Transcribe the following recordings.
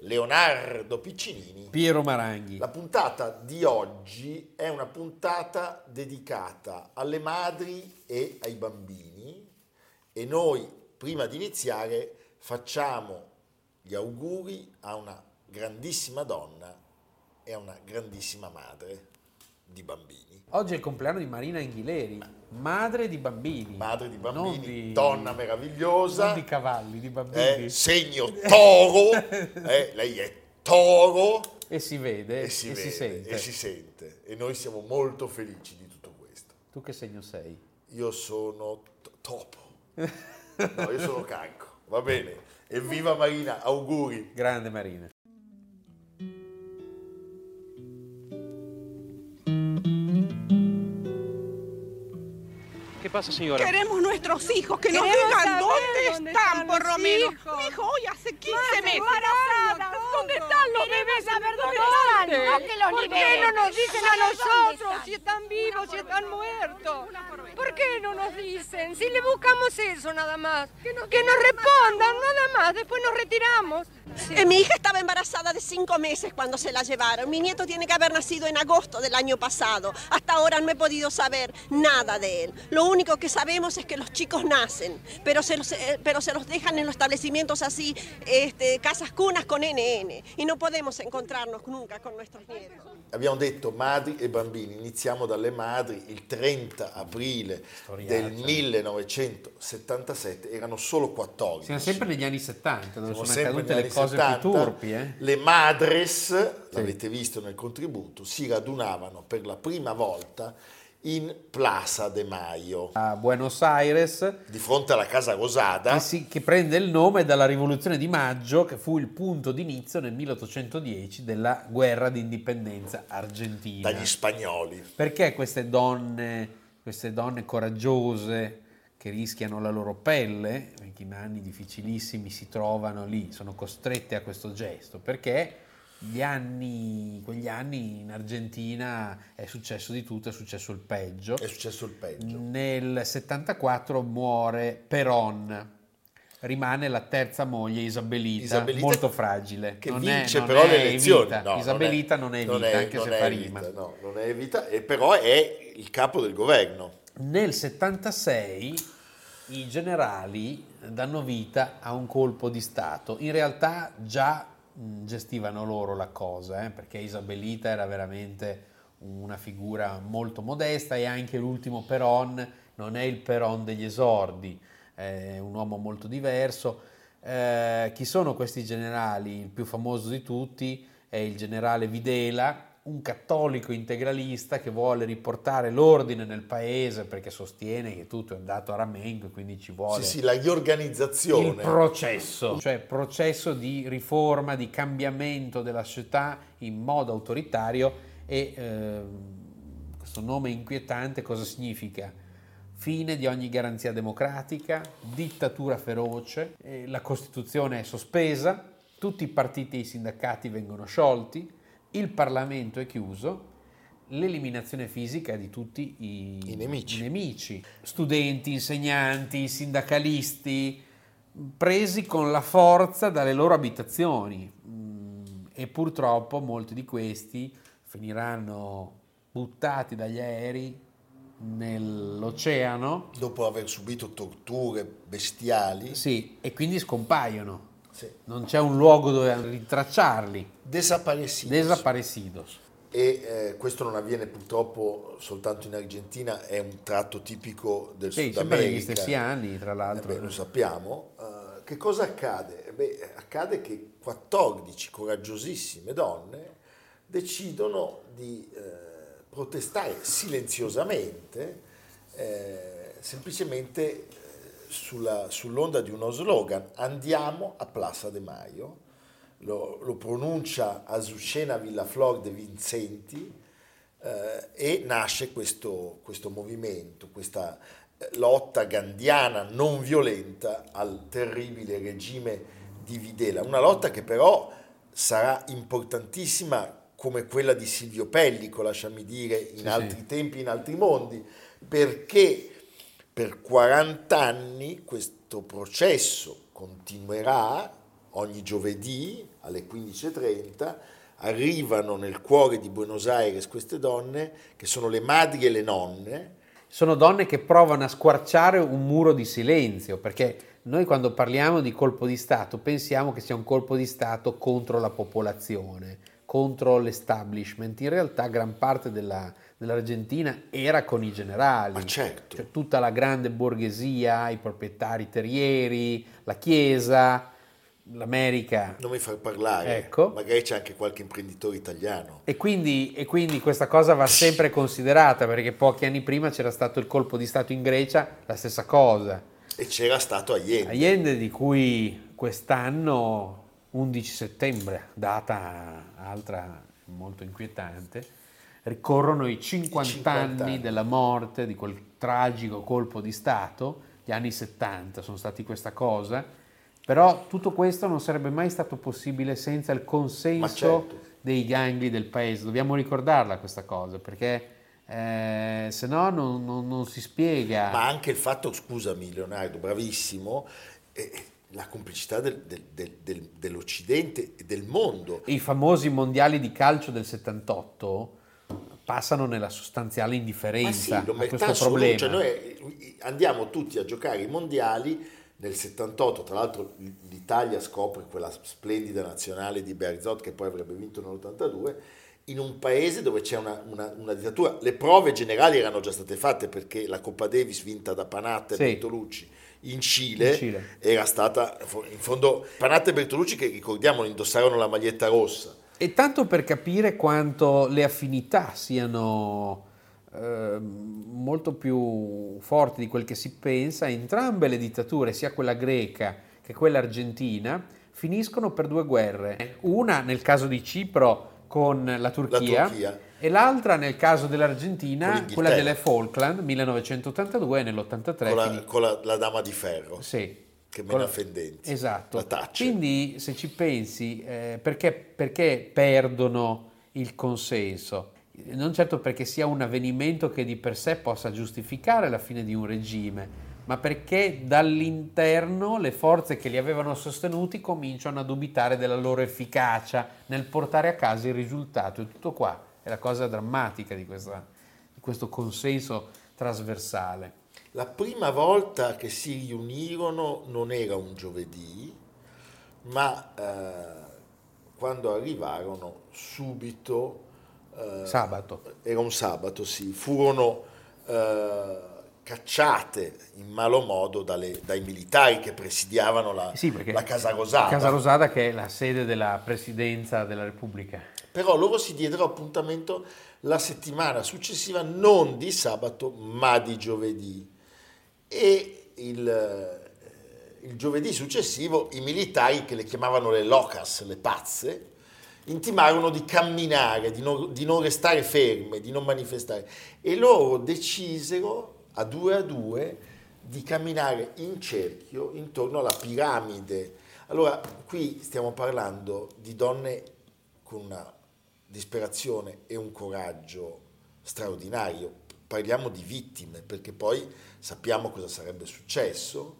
Leonardo Piccinini. Piero Maranghi. La puntata di oggi è una puntata dedicata alle madri e ai bambini e noi, prima di iniziare, facciamo gli auguri a una grandissima donna e a una grandissima madre di bambini. Oggi è il compleanno di Marina Inghileri, madre di bambini. Madre di bambini, di, donna meravigliosa. Non di cavalli, di bambini. Eh, segno toro, eh, lei è toro. E si vede e si, e vede, si sente. E si sente. E noi siamo molto felici di tutto questo. Tu che segno sei? Io sono t- topo. No, io sono cancro. Va bene. Evviva Marina, auguri. Grande Marina. ¿Qué pasa, señora? Queremos nuestros hijos, que nos digan dónde, dónde están, están por lo menos. Mi hijo hoy hace 15 Más meses. embarazada, ¿Dónde están los bebés? saber ¿Dónde dónde están, no que los ¿Por qué no nos dicen a nosotros están. si están vivos, si están muertos? ¿Por qué no nos dicen? Si le buscamos eso nada más. Que nos, respondan nada más, después nos retiramos. Eh, mi hija estaba embarazada de cinco meses cuando se la llevaron. Mi nieto tiene que haber nacido en agosto del año pasado. Hasta ahora no he podido saber nada de él. Lo único que sabemos es que los chicos nacen, pero se los, eh, pero se los dejan en los establecimientos así, este, casas cunas con NN. Y no podemos encontrarnos nunca con nuestros nietos. Abbiamo detto madri e bambini, iniziamo dalle madri, il 30 aprile Storiaccia. del 1977 erano solo 14. Siamo sempre negli anni 70, dove Siamo sono accadute le cose 70. più turpi. Eh? Le madres, l'avete visto nel contributo, si radunavano per la prima volta in Plaza de Mayo, A Buenos Aires, di fronte alla Casa Rosada. che, si- che prende il nome dalla rivoluzione di maggio, che fu il punto d'inizio nel 1810 della guerra di indipendenza argentina. dagli spagnoli. Perché queste donne, queste donne coraggiose che rischiano la loro pelle, perché in anni difficilissimi si trovano lì, sono costrette a questo gesto? Perché gli anni, quegli anni in Argentina è successo di tutto, è successo il peggio. È successo il peggio. Nel 74 muore Peron, rimane la terza moglie Isabelita, Isabelita molto fragile. Che Non è- vince non però è le elezioni. No, Isabelita non è, non Evita, è- anche non se è fa rima. no, non è Evita, e però è il capo del governo. Nel 76 i generali danno vita a un colpo di Stato. In realtà già gestivano loro la cosa, eh, perché Isabelita era veramente una figura molto modesta e anche l'ultimo Peron non è il Peron degli esordi, è un uomo molto diverso. Eh, chi sono questi generali? Il più famoso di tutti è il generale Videla, un cattolico integralista che vuole riportare l'ordine nel paese perché sostiene che tutto è andato a ramengo e quindi ci vuole Sì, sì, la riorganizzazione. il processo, cioè processo di riforma, di cambiamento della società in modo autoritario e ehm, questo nome inquietante cosa significa? Fine di ogni garanzia democratica, dittatura feroce, eh, la Costituzione è sospesa, tutti i partiti e i sindacati vengono sciolti, il Parlamento è chiuso, l'eliminazione fisica di tutti i, I nemici. i nemici, studenti, insegnanti, sindacalisti, presi con la forza dalle loro abitazioni Mm, e purtroppo molti di questi finiranno buttati dagli aerei nell'oceano Dopo aver subito torture bestiali, sì, e quindi scompaiono. Sì, Non c'è un luogo dove rintracciarli. desaparecidos. Desaparecidos. e eh, questo non avviene purtroppo soltanto in Argentina, è un tratto tipico del Sì, Sud sempre negli America. stessi anni, tra Eh l'altro. beh, lo sappiamo. Eh, che cosa accade? Eh beh, accade che 14 coraggiosissime donne decidono di eh, protestare silenziosamente, eh, semplicemente eh, sulla- sull'onda di uno slogan, andiamo a Plaza de Mayo, lo, lo pronuncia Azucena Villaflor de Vincenti, eh, e nasce questo, questo movimento, questa eh, lotta gandiana non violenta al terribile regime di Videla, una lotta che però sarà importantissima come quella di Silvio Pellico, lasciami dire, in Sì, altri sì. tempi, in altri mondi, perché per 40 anni questo processo continuerà ogni giovedì alle 15.30, arrivano nel cuore di Buenos Aires queste donne che sono le madri e le nonne, Sono donne che provano a squarciare un muro di silenzio, perché noi quando parliamo di colpo di Stato pensiamo che sia un colpo di Stato contro la popolazione, contro l'establishment. In realtà gran parte della- dell'Argentina era con i generali. ma certo, Cioè, tutta la grande borghesia, i proprietari terrieri, la Chiesa, l'America. non mi far parlare, Ecco. magari c'è anche qualche imprenditore italiano. E quindi, e quindi questa cosa va sempre considerata perché pochi anni prima c'era stato il colpo di Stato in Grecia, la stessa cosa. E c'era stato Allende. Allende di cui quest'anno, 11 settembre, data altra molto inquietante, ricorrono i 50, 50 anni della morte di quel tragico colpo di Stato, gli anni 70 sono stati questa cosa, però tutto questo non sarebbe mai stato possibile senza il consenso certo. dei gangli del paese, dobbiamo ricordarla questa cosa, perché eh, se no non, non- non si spiega. Ma anche il fatto, scusami Leonardo, bravissimo, eh, la complicità del- del- del- dell'Occidente e del mondo. I famosi mondiali di calcio del 78 passano nella sostanziale Ma indifferenza sì, l'omertà a questo problema. Cioè, noi eh, andiamo tutti a giocare i mondiali nel 78, tra l'altro l'Italia scopre quella splendida nazionale di Berzot che poi avrebbe vinto nell'82, in un paese dove c'è una, una- una dittatura. Le prove generali erano già state fatte perché la Coppa Davis vinta da Panatta e Sì. Bertolucci in Cile, In Cile. era stata, in fondo, Panatta e Bertolucci che ricordiamo indossarono la maglietta rossa. E tanto per capire quanto le affinità siano eh, molto più forti di quel che si pensa, entrambe le dittature, sia quella greca che quella argentina, finiscono per due guerre. Una nel caso di Cipro con la Turchia, Turchia. e l'altra nel caso dell'Argentina, quella delle Falkland, 1982 e nell'83. Con, la, con la- la dama di ferro, Sì. Che Con- mena fendenti. Esatto. Quindi se ci pensi, eh, perché, perché perdono il consenso? Non certo perché sia un avvenimento che di per sé possa giustificare la fine di un regime, ma perché dall'interno le forze che li avevano sostenuti cominciano a dubitare della loro efficacia nel portare a casa il risultato. E tutto qua è la cosa drammatica di, questa- di questo consenso trasversale. La prima volta che si riunirono non era un giovedì, ma eh, quando arrivarono subito, eh, Sabato. era un sabato, sì, furono eh, cacciate in malo modo dalle- dai militari che presidiavano la, Sì, la Casa Rosada. Casa Rosada che è la sede della Presidenza della Repubblica. Però loro si diedero appuntamento la settimana successiva, non di sabato, ma di giovedì. E il, eh, il giovedì successivo i militari, che le chiamavano le locas, le pazze, intimarono di camminare, di non, di non restare ferme, di non manifestare. E loro decisero a due a due di camminare in cerchio intorno alla piramide. Allora, qui stiamo parlando di donne con una disperazione e un coraggio straordinario. Parliamo di vittime, perché poi sappiamo cosa sarebbe successo.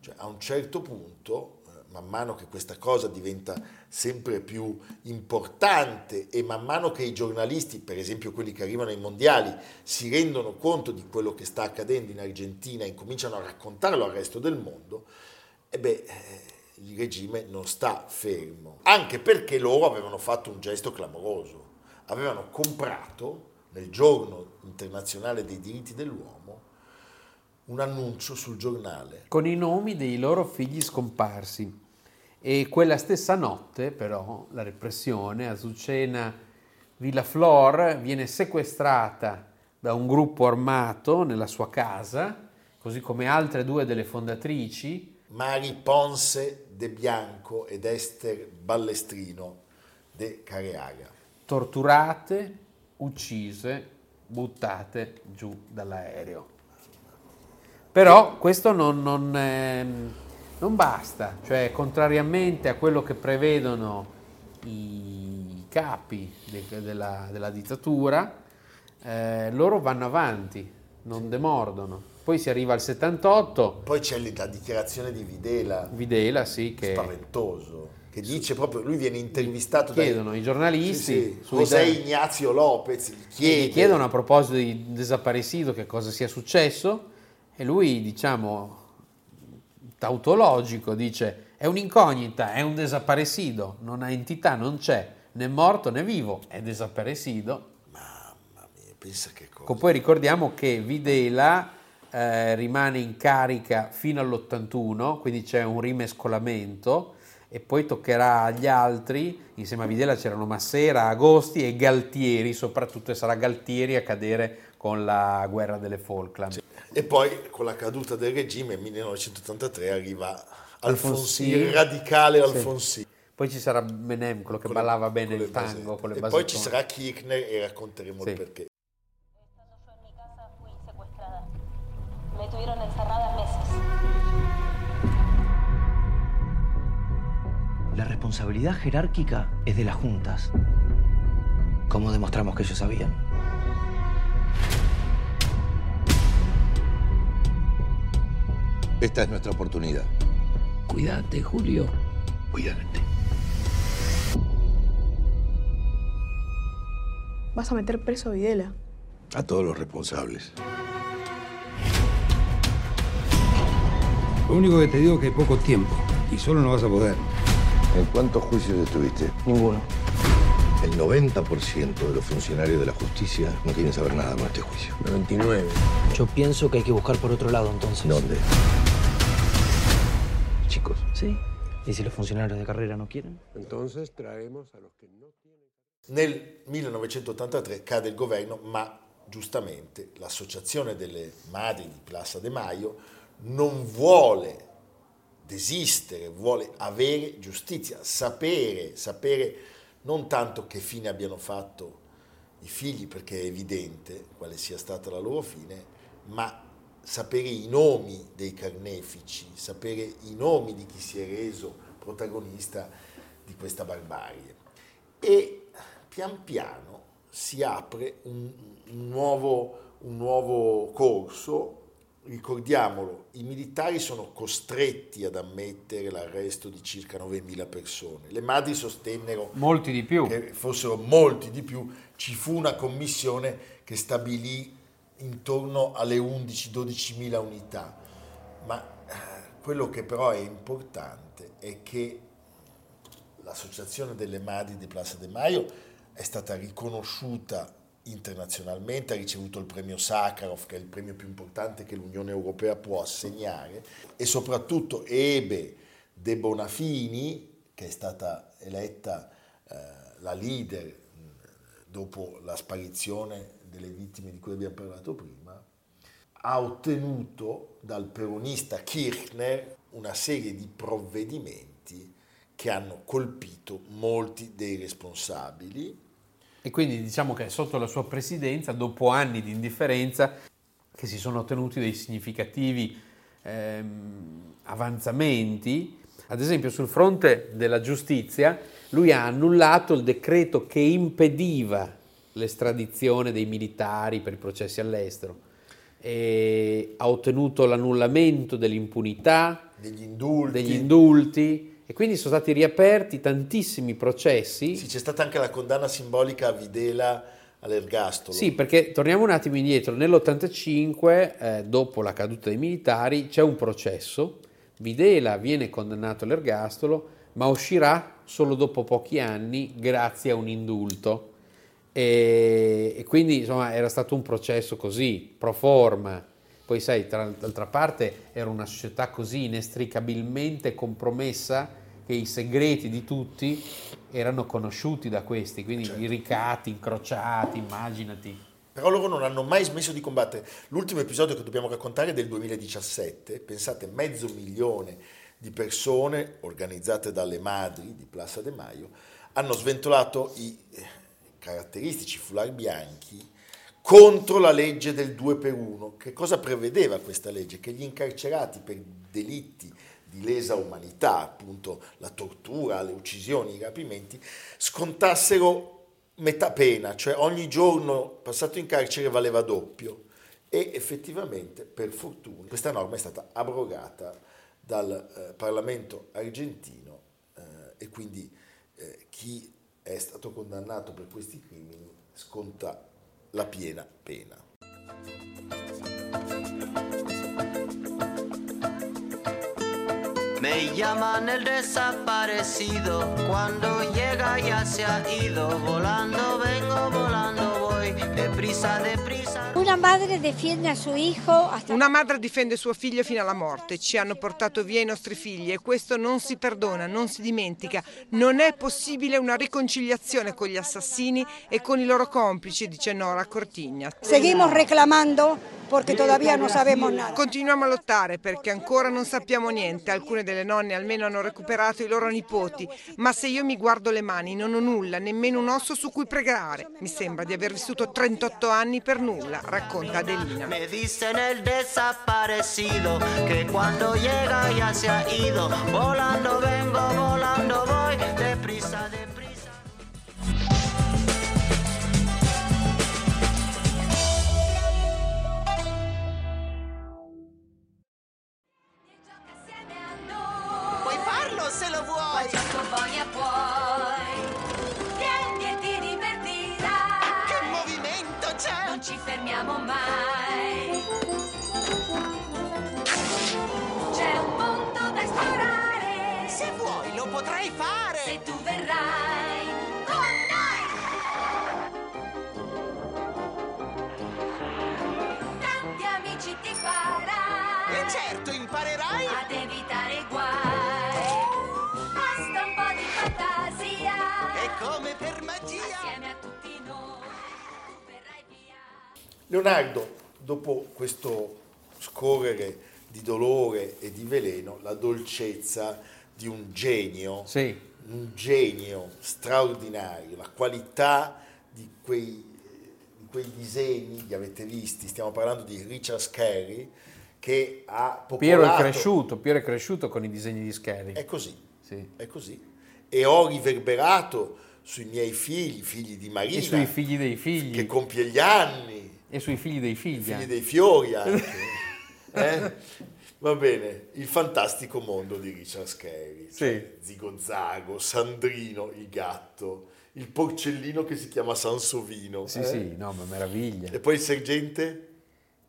Cioè, a un certo punto, eh, man mano che questa cosa diventa sempre più importante e man mano che i giornalisti, per esempio quelli che arrivano ai mondiali, si rendono conto di quello che sta accadendo in Argentina e incominciano a raccontarlo al resto del mondo, e beh, eh, il regime non sta fermo, anche perché loro avevano fatto un gesto clamoroso, avevano comprato nel giorno internazionale dei diritti dell'uomo un annuncio sul giornale. Con i nomi dei loro figli scomparsi. E quella stessa notte, però, la repressione, Azucena Villaflor viene sequestrata da un gruppo armato nella sua casa, così come altre due delle fondatrici, Mari Ponce de Bianco ed Esther Ballestrino de Careaga. torturate, uccise, buttate giù dall'aereo. Però questo non, non, eh, non basta, cioè contrariamente a quello che prevedono i capi de- della, della dittatura, eh, loro vanno avanti, non demordono. Poi si arriva al 78, Poi c'è la dichiarazione di Videla, Videla, sì, che spaventoso, che dice proprio, lui viene intervistato dai- chiedono i giornalisti Sì, sì, José Ignazio Lopez, gli chiede, gli chiedono a proposito di Desaparecido che cosa sia successo e lui, diciamo, tautologico, dice è un'incognita, è un desaparecido, non ha entità, non c'è né morto né vivo, è desaparecido. Mamma mia, pensa che cosa. Co- Poi ricordiamo che Videla eh, rimane in carica fino all'81, quindi c'è un rimescolamento e poi toccherà agli altri, insieme a Videla c'erano Massera, Agosti e Galtieri, soprattutto e sarà Galtieri a cadere con la guerra delle Falkland. E poi con la caduta del regime nel 1983 arriva Alfonsi, il radicale Sì. Alfonsi. Poi ci sarà Benem, quello che con le- ballava bene le il tango basette. con le E basettone. poi ci sarà Kirchner e racconteremo Sì. il perché. Estando yo en mi casa fui secuestrada. Me tuvieron encerrada meses. La responsabilidad jerárquica es de las juntas. ¿Cómo demostramos que ellos sabían? Esta es nuestra oportunidad. Cuídate, Julio. Cuídate. Vas a meter preso a Videla. A todos los responsables. Lo único que te digo es que hay poco tiempo y solo no vas a poder. ¿En cuántos juicios estuviste? Ninguno. El 90% de los funcionarios de la justicia no quieren saber nada con este juicio. 99. Yo pienso que hay que buscar por otro lado entonces. ¿Dónde? Chicos, Sí. ¿Y si los funcionarios de carrera no quieren? Entonces traemos a los que no tienen. Nel 1983 cade il governo, ma giustamente l'associazione delle madri di Plaza De Maio non vuole desistere, vuole avere giustizia, sapere, sapere non tanto che fine abbiano fatto i figli, perché è evidente quale sia stata la loro fine, ma sapere i nomi dei carnefici, sapere i nomi di chi si è reso protagonista di questa barbarie. E pian piano si apre un, un nuovo, un nuovo corso. Ricordiamolo, i militari sono costretti ad ammettere l'arresto di circa 9.000 persone. Le madri sostennero Molti di più. che fossero molti di più. Ci fu una commissione che stabilì intorno alle 11-12.000 unità. Ma eh, quello che però è importante è che l'associazione delle madri di Plaza De Maio è stata riconosciuta internazionalmente, ha ricevuto il premio Sakharov, che è il premio più importante che l'Unione Europea può assegnare, e soprattutto ebbe De Bonafini, che è stata eletta eh, la leader dopo la sparizione delle vittime di cui abbiamo parlato prima, ha ottenuto dal peronista Kirchner una serie di provvedimenti che hanno colpito molti dei responsabili. E quindi diciamo che sotto la sua presidenza, dopo anni di indifferenza, che si sono ottenuti dei significativi ehm, avanzamenti, ad esempio sul fronte della giustizia, lui ha annullato il decreto che impediva l'estradizione dei militari per i processi all'estero, e ha ottenuto l'annullamento dell'impunità, degli indulti. degli indulti e quindi sono stati riaperti tantissimi processi. Sì, c'è stata anche la condanna simbolica a Videla all'ergastolo. Sì, perché torniamo un attimo indietro, nell'85, eh, dopo la caduta dei militari, c'è un processo, Videla viene condannato all'ergastolo, ma uscirà solo dopo pochi anni grazie a un indulto. E, e quindi insomma era stato un processo così, pro forma. Poi sai, tra, d'altra parte era una società così inestricabilmente compromessa che i segreti di tutti erano conosciuti da questi, quindi i ricatti, incrociati, immaginati. Però loro non hanno mai smesso di combattere. L'ultimo episodio che dobbiamo raccontare è del 2017, pensate mezzo milione di persone organizzate dalle madri di Plaza De Maio hanno sventolato i caratteristici foulard bianchi contro la legge del 2 per 1. Che cosa prevedeva questa legge? Che gli incarcerati per delitti di lesa umanità, appunto la tortura, le uccisioni, i rapimenti, scontassero metà pena, cioè ogni giorno passato in carcere valeva doppio e effettivamente, per fortuna, questa norma è stata abrogata dal eh, Parlamento argentino eh, e quindi eh, chi è stato condannato per questi crimini sconta la piena pena. Me llaman el desaparecido, cuando llega ya se ha ido, volando vengo, volando deprisa, deprisa. Una madre defiende a suo hijo hasta... Una madre difende suo figlio fino alla morte. Ci hanno portato via i nostri figli e questo non si perdona, non si dimentica. Non è possibile una riconciliazione con gli assassini e con i loro complici, dice Nora Cortigna. Seguimos reclamando perché todavía non sappiamo nada. Continuiamo a lottare perché ancora non sappiamo niente. Alcune delle nonne almeno hanno recuperato i loro nipoti, ma se io mi guardo le mani non ho nulla, nemmeno un osso su cui pregare. Mi sembra di aver vissuto 38 anni per nulla, racconta Adelina. Me dicen el desaparecido, que cuando llega ya se ha ido, volando vengo, volando voy, deprisa, deprisa. Leonardo, dopo questo scorrere di dolore e di veleno, la dolcezza di un genio, Sì. un genio straordinario, la qualità di quei, di quei disegni, li avete visti, stiamo parlando di Richard Scarry, che ha popolato... Piero è cresciuto, Piero è cresciuto con i disegni di Scherry. È così, Sì. è così. E ho riverberato sui miei figli, figli di Marina, E sui figli dei figli. che compie gli anni, E sui figli dei figli. figli dei fiori anche. eh? Va bene, il fantastico mondo di Richard Scarry, cioè Zigo Zago, Sandrino, il gatto, il porcellino che si chiama Sansovino. Sì, eh? sì, no, ma meraviglia. E poi il sergente?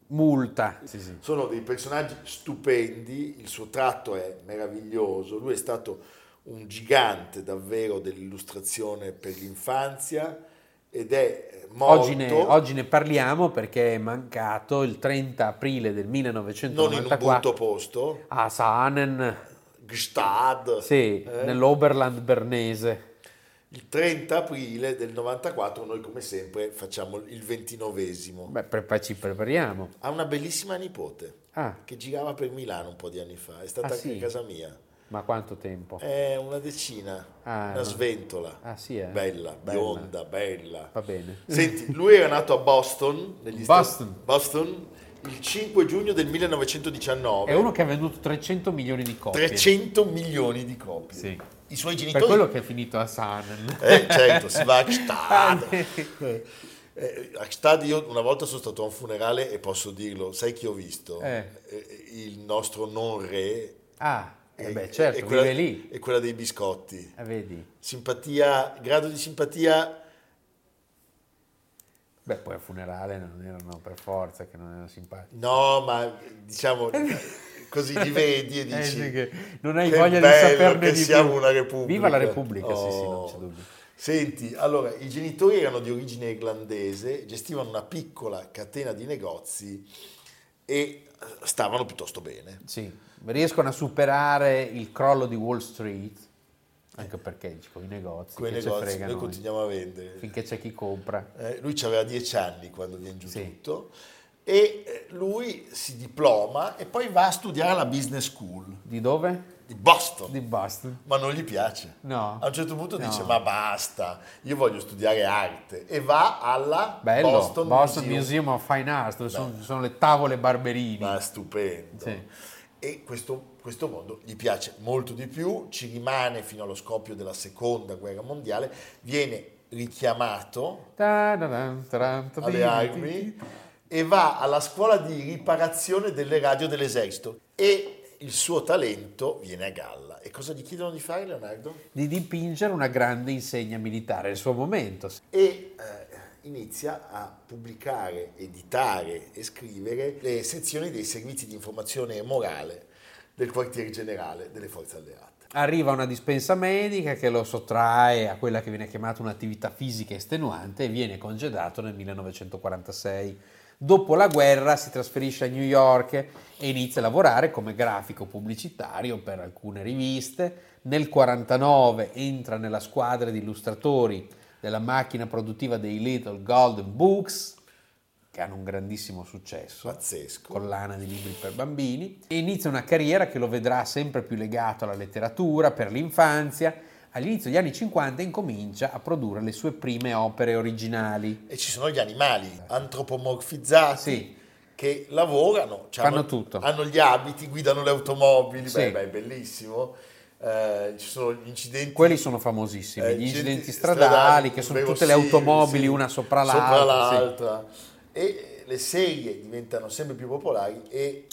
Multa. Sì, sì. Sono dei personaggi stupendi, il suo tratto è meraviglioso, lui è stato un gigante davvero dell'illustrazione per l'infanzia ed è morto Oggi ne, oggi ne parliamo perché è mancato il 30 aprile del non in un 1994 brutto posto, a Saanen, Gstad, sì, eh? nell'Oberland bernese. il 30 aprile del 94 noi come sempre facciamo il ventinovesimo. Beh, pre- ci prepariamo. Ha una bellissima nipote Ah, che girava per Milano un po' di anni fa, è stata Ah, sì? a casa mia. Ma quanto tempo? È una decina, Ah, una no. sventola. Ah, sì, eh? Bella, bionda, bella. Va bene. Senti, lui era nato a Boston, negli Boston. Stati- Boston, il 5 giugno del 1919. È uno che ha venduto 300 milioni di copie. 300 milioni di copie. Sì. I suoi Per genitori... quello che è finito a Saanen. Eh, certo, si va a Gstad. Ah, Eh, eh, a Gstad io una volta sono stato a un funerale e posso dirlo, sai chi ho visto? Eh. Eh, il nostro non re. Ah, eh e- beh, certo, e quella, lì. E quella dei biscotti. Eh, vedi? Simpatia, grado di simpatia Beh, poi al funerale non erano per forza che non erano simpatici. No, ma diciamo così li vedi e dici Eh, sì, che non hai "Che voglia di saperne che di siamo più." una repubblica. Viva la Repubblica, sì, sì, non Oh. c'è dubbio. Senti, allora, i genitori erano di origine irlandese, gestivano una piccola catena di negozi e eh, stavano piuttosto bene. Sì, riescono a superare il crollo di Wall Street, anche perché dico, i negozi, Quei negozi noi continuiamo a vendere. finché c'è chi compra. Eh, lui aveva dieci anni quando viene giù tutto e eh, lui si diploma e poi va a studiare alla business school. Di dove? di Boston. Di Boston. Ma non gli piace. No. A un certo punto No. dice, ma basta, io voglio studiare arte. E va alla Bello, Boston, Boston, Museum. Museum. of Fine Arts, dove sono, sono le tavole Barberini. Ma stupendo. Sì. E questo, questo mondo gli piace molto di più, ci rimane fino allo scoppio della seconda guerra mondiale, viene richiamato alle armi e va alla scuola di riparazione delle radio dell'esercito e il suo talento viene a galla. E cosa gli chiedono di fare Leonardo? di dipingere una grande insegna militare, il suo momento. E eh, inizia a pubblicare, editare e scrivere le sezioni dei servizi di informazione morale del quartier generale delle forze alleate. Arriva una dispensa medica che lo sottrae a quella che viene chiamata un'attività fisica estenuante e viene congedato nel 1946. Dopo la guerra si trasferisce a New York e inizia a lavorare come grafico pubblicitario per alcune riviste. Nel 1949 entra nella squadra di illustratori della macchina produttiva dei Little Golden Books, che hanno un grandissimo successo, Pazzesco. collana di libri per bambini, e inizia una carriera che lo vedrà sempre più legato alla letteratura, per l'infanzia. All'inizio degli anni 50 incomincia a produrre le sue prime opere originali. E ci sono gli animali antropomorfizzati che lavorano, cioè Fanno hanno, tutto. hanno gli abiti, guidano le automobili, Sì. beh, beh, è bellissimo. Eh, ci sono gli incidenti. Quelli sono famosissimi, eh, gli incidenti stradali, stradali, che sono tutte le automobili sì, una sopra l'altra. sopra sì. l'altra. E le serie diventano sempre più popolari e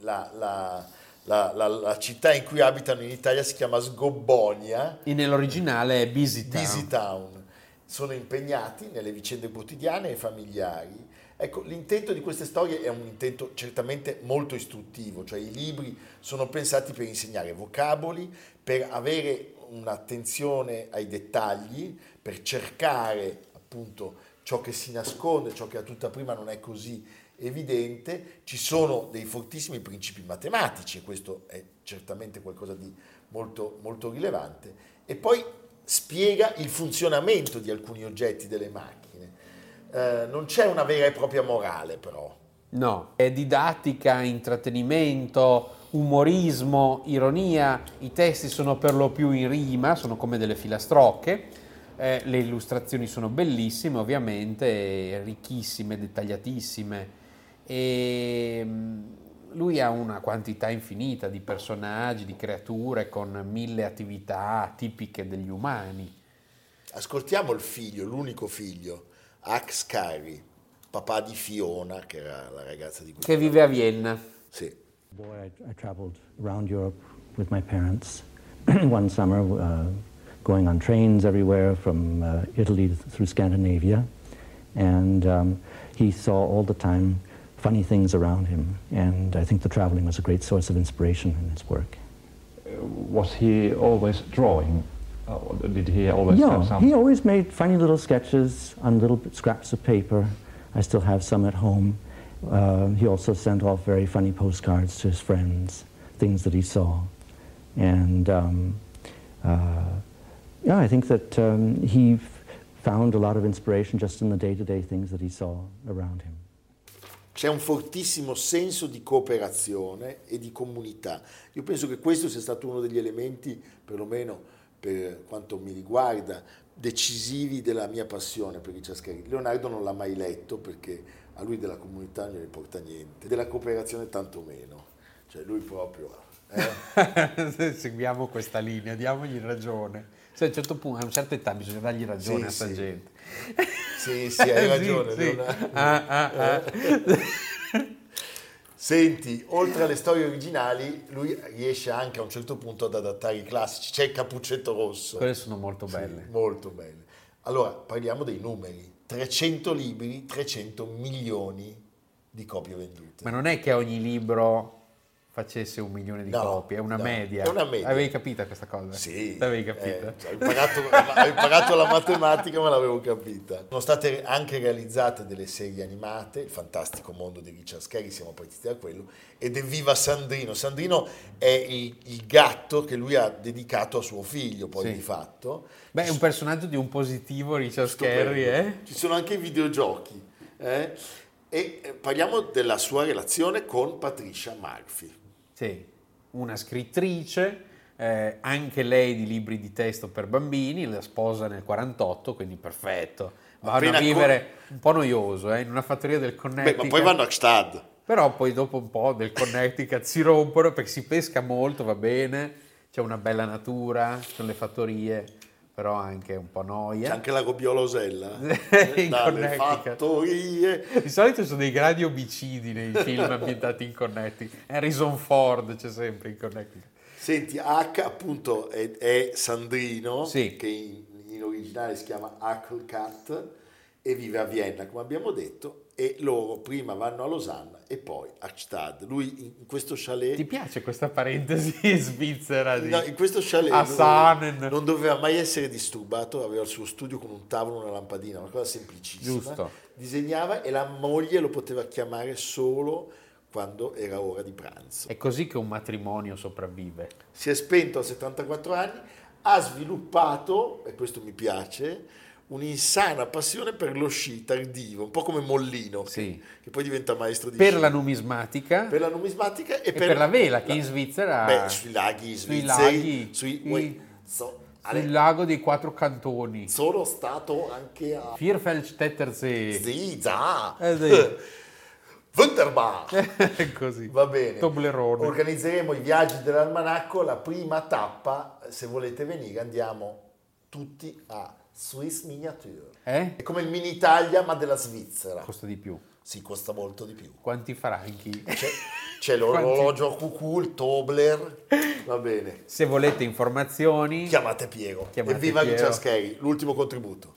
la, la- la- la- la città in cui abitano in Italia si chiama Sgobbonia. E nell'originale è Busy Town. Busy Town. Sono impegnati nelle vicende quotidiane e familiari. Ecco, l'intento di queste storie è un intento certamente molto istruttivo, cioè i libri sono pensati per insegnare vocaboli, per avere un'attenzione ai dettagli, per cercare appunto ciò che si nasconde, ciò che a tutta prima non è così evidente. Ci sono dei fortissimi principi matematici e questo è certamente qualcosa di molto, molto rilevante. E poi spiega il funzionamento di alcuni oggetti delle macchine. Eh, non c'è una vera e propria morale però. No, è didattica, intrattenimento, umorismo, ironia. I testi sono per lo più in rima, sono come delle filastrocche. Eh, le illustrazioni sono bellissime, ovviamente, ricchissime, dettagliatissime. E mm, lui ha una quantità infinita di personaggi, di creature con mille attività tipiche degli umani. Ascoltiamo il figlio, l'unico figlio, Ax Cary, papà di Fiona, che era la ragazza di cui Che vive a Vienna. Sì. boy, I, I traveled around Europe with my parents one summer, uh, going on trains everywhere from uh, Italy through Scandinavia. And um, he saw all the time funny things around him. And I think the traveling was a great source of inspiration in his work. Was he always drawing? Or did he always yeah, have some? he always made funny little sketches on little scraps of paper. I still have some at home. Uh, he also sent off very funny postcards to his friends, things that he saw. And um, uh, yeah, I think that um, he found a lot of inspiration just in the day-to-day things that he saw around him. C'è un fortissimo senso di cooperazione e di comunità. Io penso che questo sia stato uno degli elementi, perlomeno per quanto mi riguarda, decisivi della mia passione per Richard Scarry. Leonardo non l'ha mai letto perché a lui della comunità non gli importa niente, della cooperazione tanto meno. Cioè lui proprio... eh? Seguiamo questa linea, diamogli ragione. Se a un certo punto, a una certa età bisogna dargli ragione Sì, a sta sì. gente. Sì, sì, hai Sì, ragione. sì. Leonardo. Ah, ah, ah. Senti, oltre alle storie originali, lui riesce anche a un certo punto ad adattare i classici. C'è il Cappuccetto Rosso. Quelle sono molto Sì, belle. molto belle. Allora, parliamo dei numeri. 300 libri, 300 milioni di copie vendute. Ma non è che ogni libro facesse un milione di No, copie, è una, no, media. una media. Avevi capita questa cosa? Sì, L'avevi capita? eh, ho, imparato, ho imparato la matematica ma l'avevo capita. Sono state anche realizzate delle serie animate, il fantastico mondo di Richard Scarry, siamo partiti da quello, ed Evviva Sandrino. Sandrino è il, il gatto che lui ha dedicato a suo figlio, poi Sì. di fatto. Beh, è un personaggio di un positivo Richard. Scarry, eh? Ci sono anche i videogiochi. eh? E eh, parliamo della sua relazione con Patricia Murphy. Sì. una scrittrice, eh, anche lei di libri di testo per bambini, la sposa nel 48, quindi perfetto. Vanno Appena a vivere un po' noioso, eh, in una fattoria del Beh, Connecticut. ma poi vanno a Gstad. Però poi dopo un po' del Connecticut si rompono perché si pesca molto, va bene, c'è una bella natura, ci sono le fattorie, però anche un po' noia. C'è anche la Gobbiolosella. In Dalle fattorie. Di solito sono dei grandi omicidi nei film ambientati in Connecticut. Harrison Ford c'è sempre in Connecticut. Senti, H appunto è, è Sandrino, Sì. che in, in originale si chiama Cat e vive a Vienna, come abbiamo detto, e loro prima vanno a Losanna e poi a Gstad. Lui in, questo chalet... Ti piace questa parentesi Svizzera? Di... No, in questo chalet a non, Sanen. non doveva mai essere disturbato, aveva il suo studio con un tavolo e una lampadina, una cosa semplicissima. Giusto. Disegnava e la moglie lo poteva chiamare solo quando era ora di pranzo. È così che un matrimonio sopravvive. Si è spento a 74 anni, ha sviluppato, e questo mi piace, un'insana passione per lo sci tardivo, un po' come Mollino, che, che poi diventa maestro di Per sci. la numismatica Per la numismatica e, e per, la vela, che in Svizzera... Beh, sui laghi sui svizzeri, laghi, sui, i- uè, so- sul lago dei quattro cantoni. sono stato anche a Vierfeldstättersee. Sì, già. Eh, sì. Wunderbar. Così. Va bene. Toblerone. Organizzeremo i viaggi dell'almanacco, la prima tappa, se volete venire, andiamo tutti a Swiss Miniature. Eh? È come il mini Italia, ma della Svizzera. Costa di più. Sì, costa molto di più. Quanti franchi? C'è, c'è l'orologio a cucù, il Tobler. Va bene. Se volete informazioni... Chiamate Piero. Chiamate Evviva Piero. Richard Scheri, l'ultimo contributo.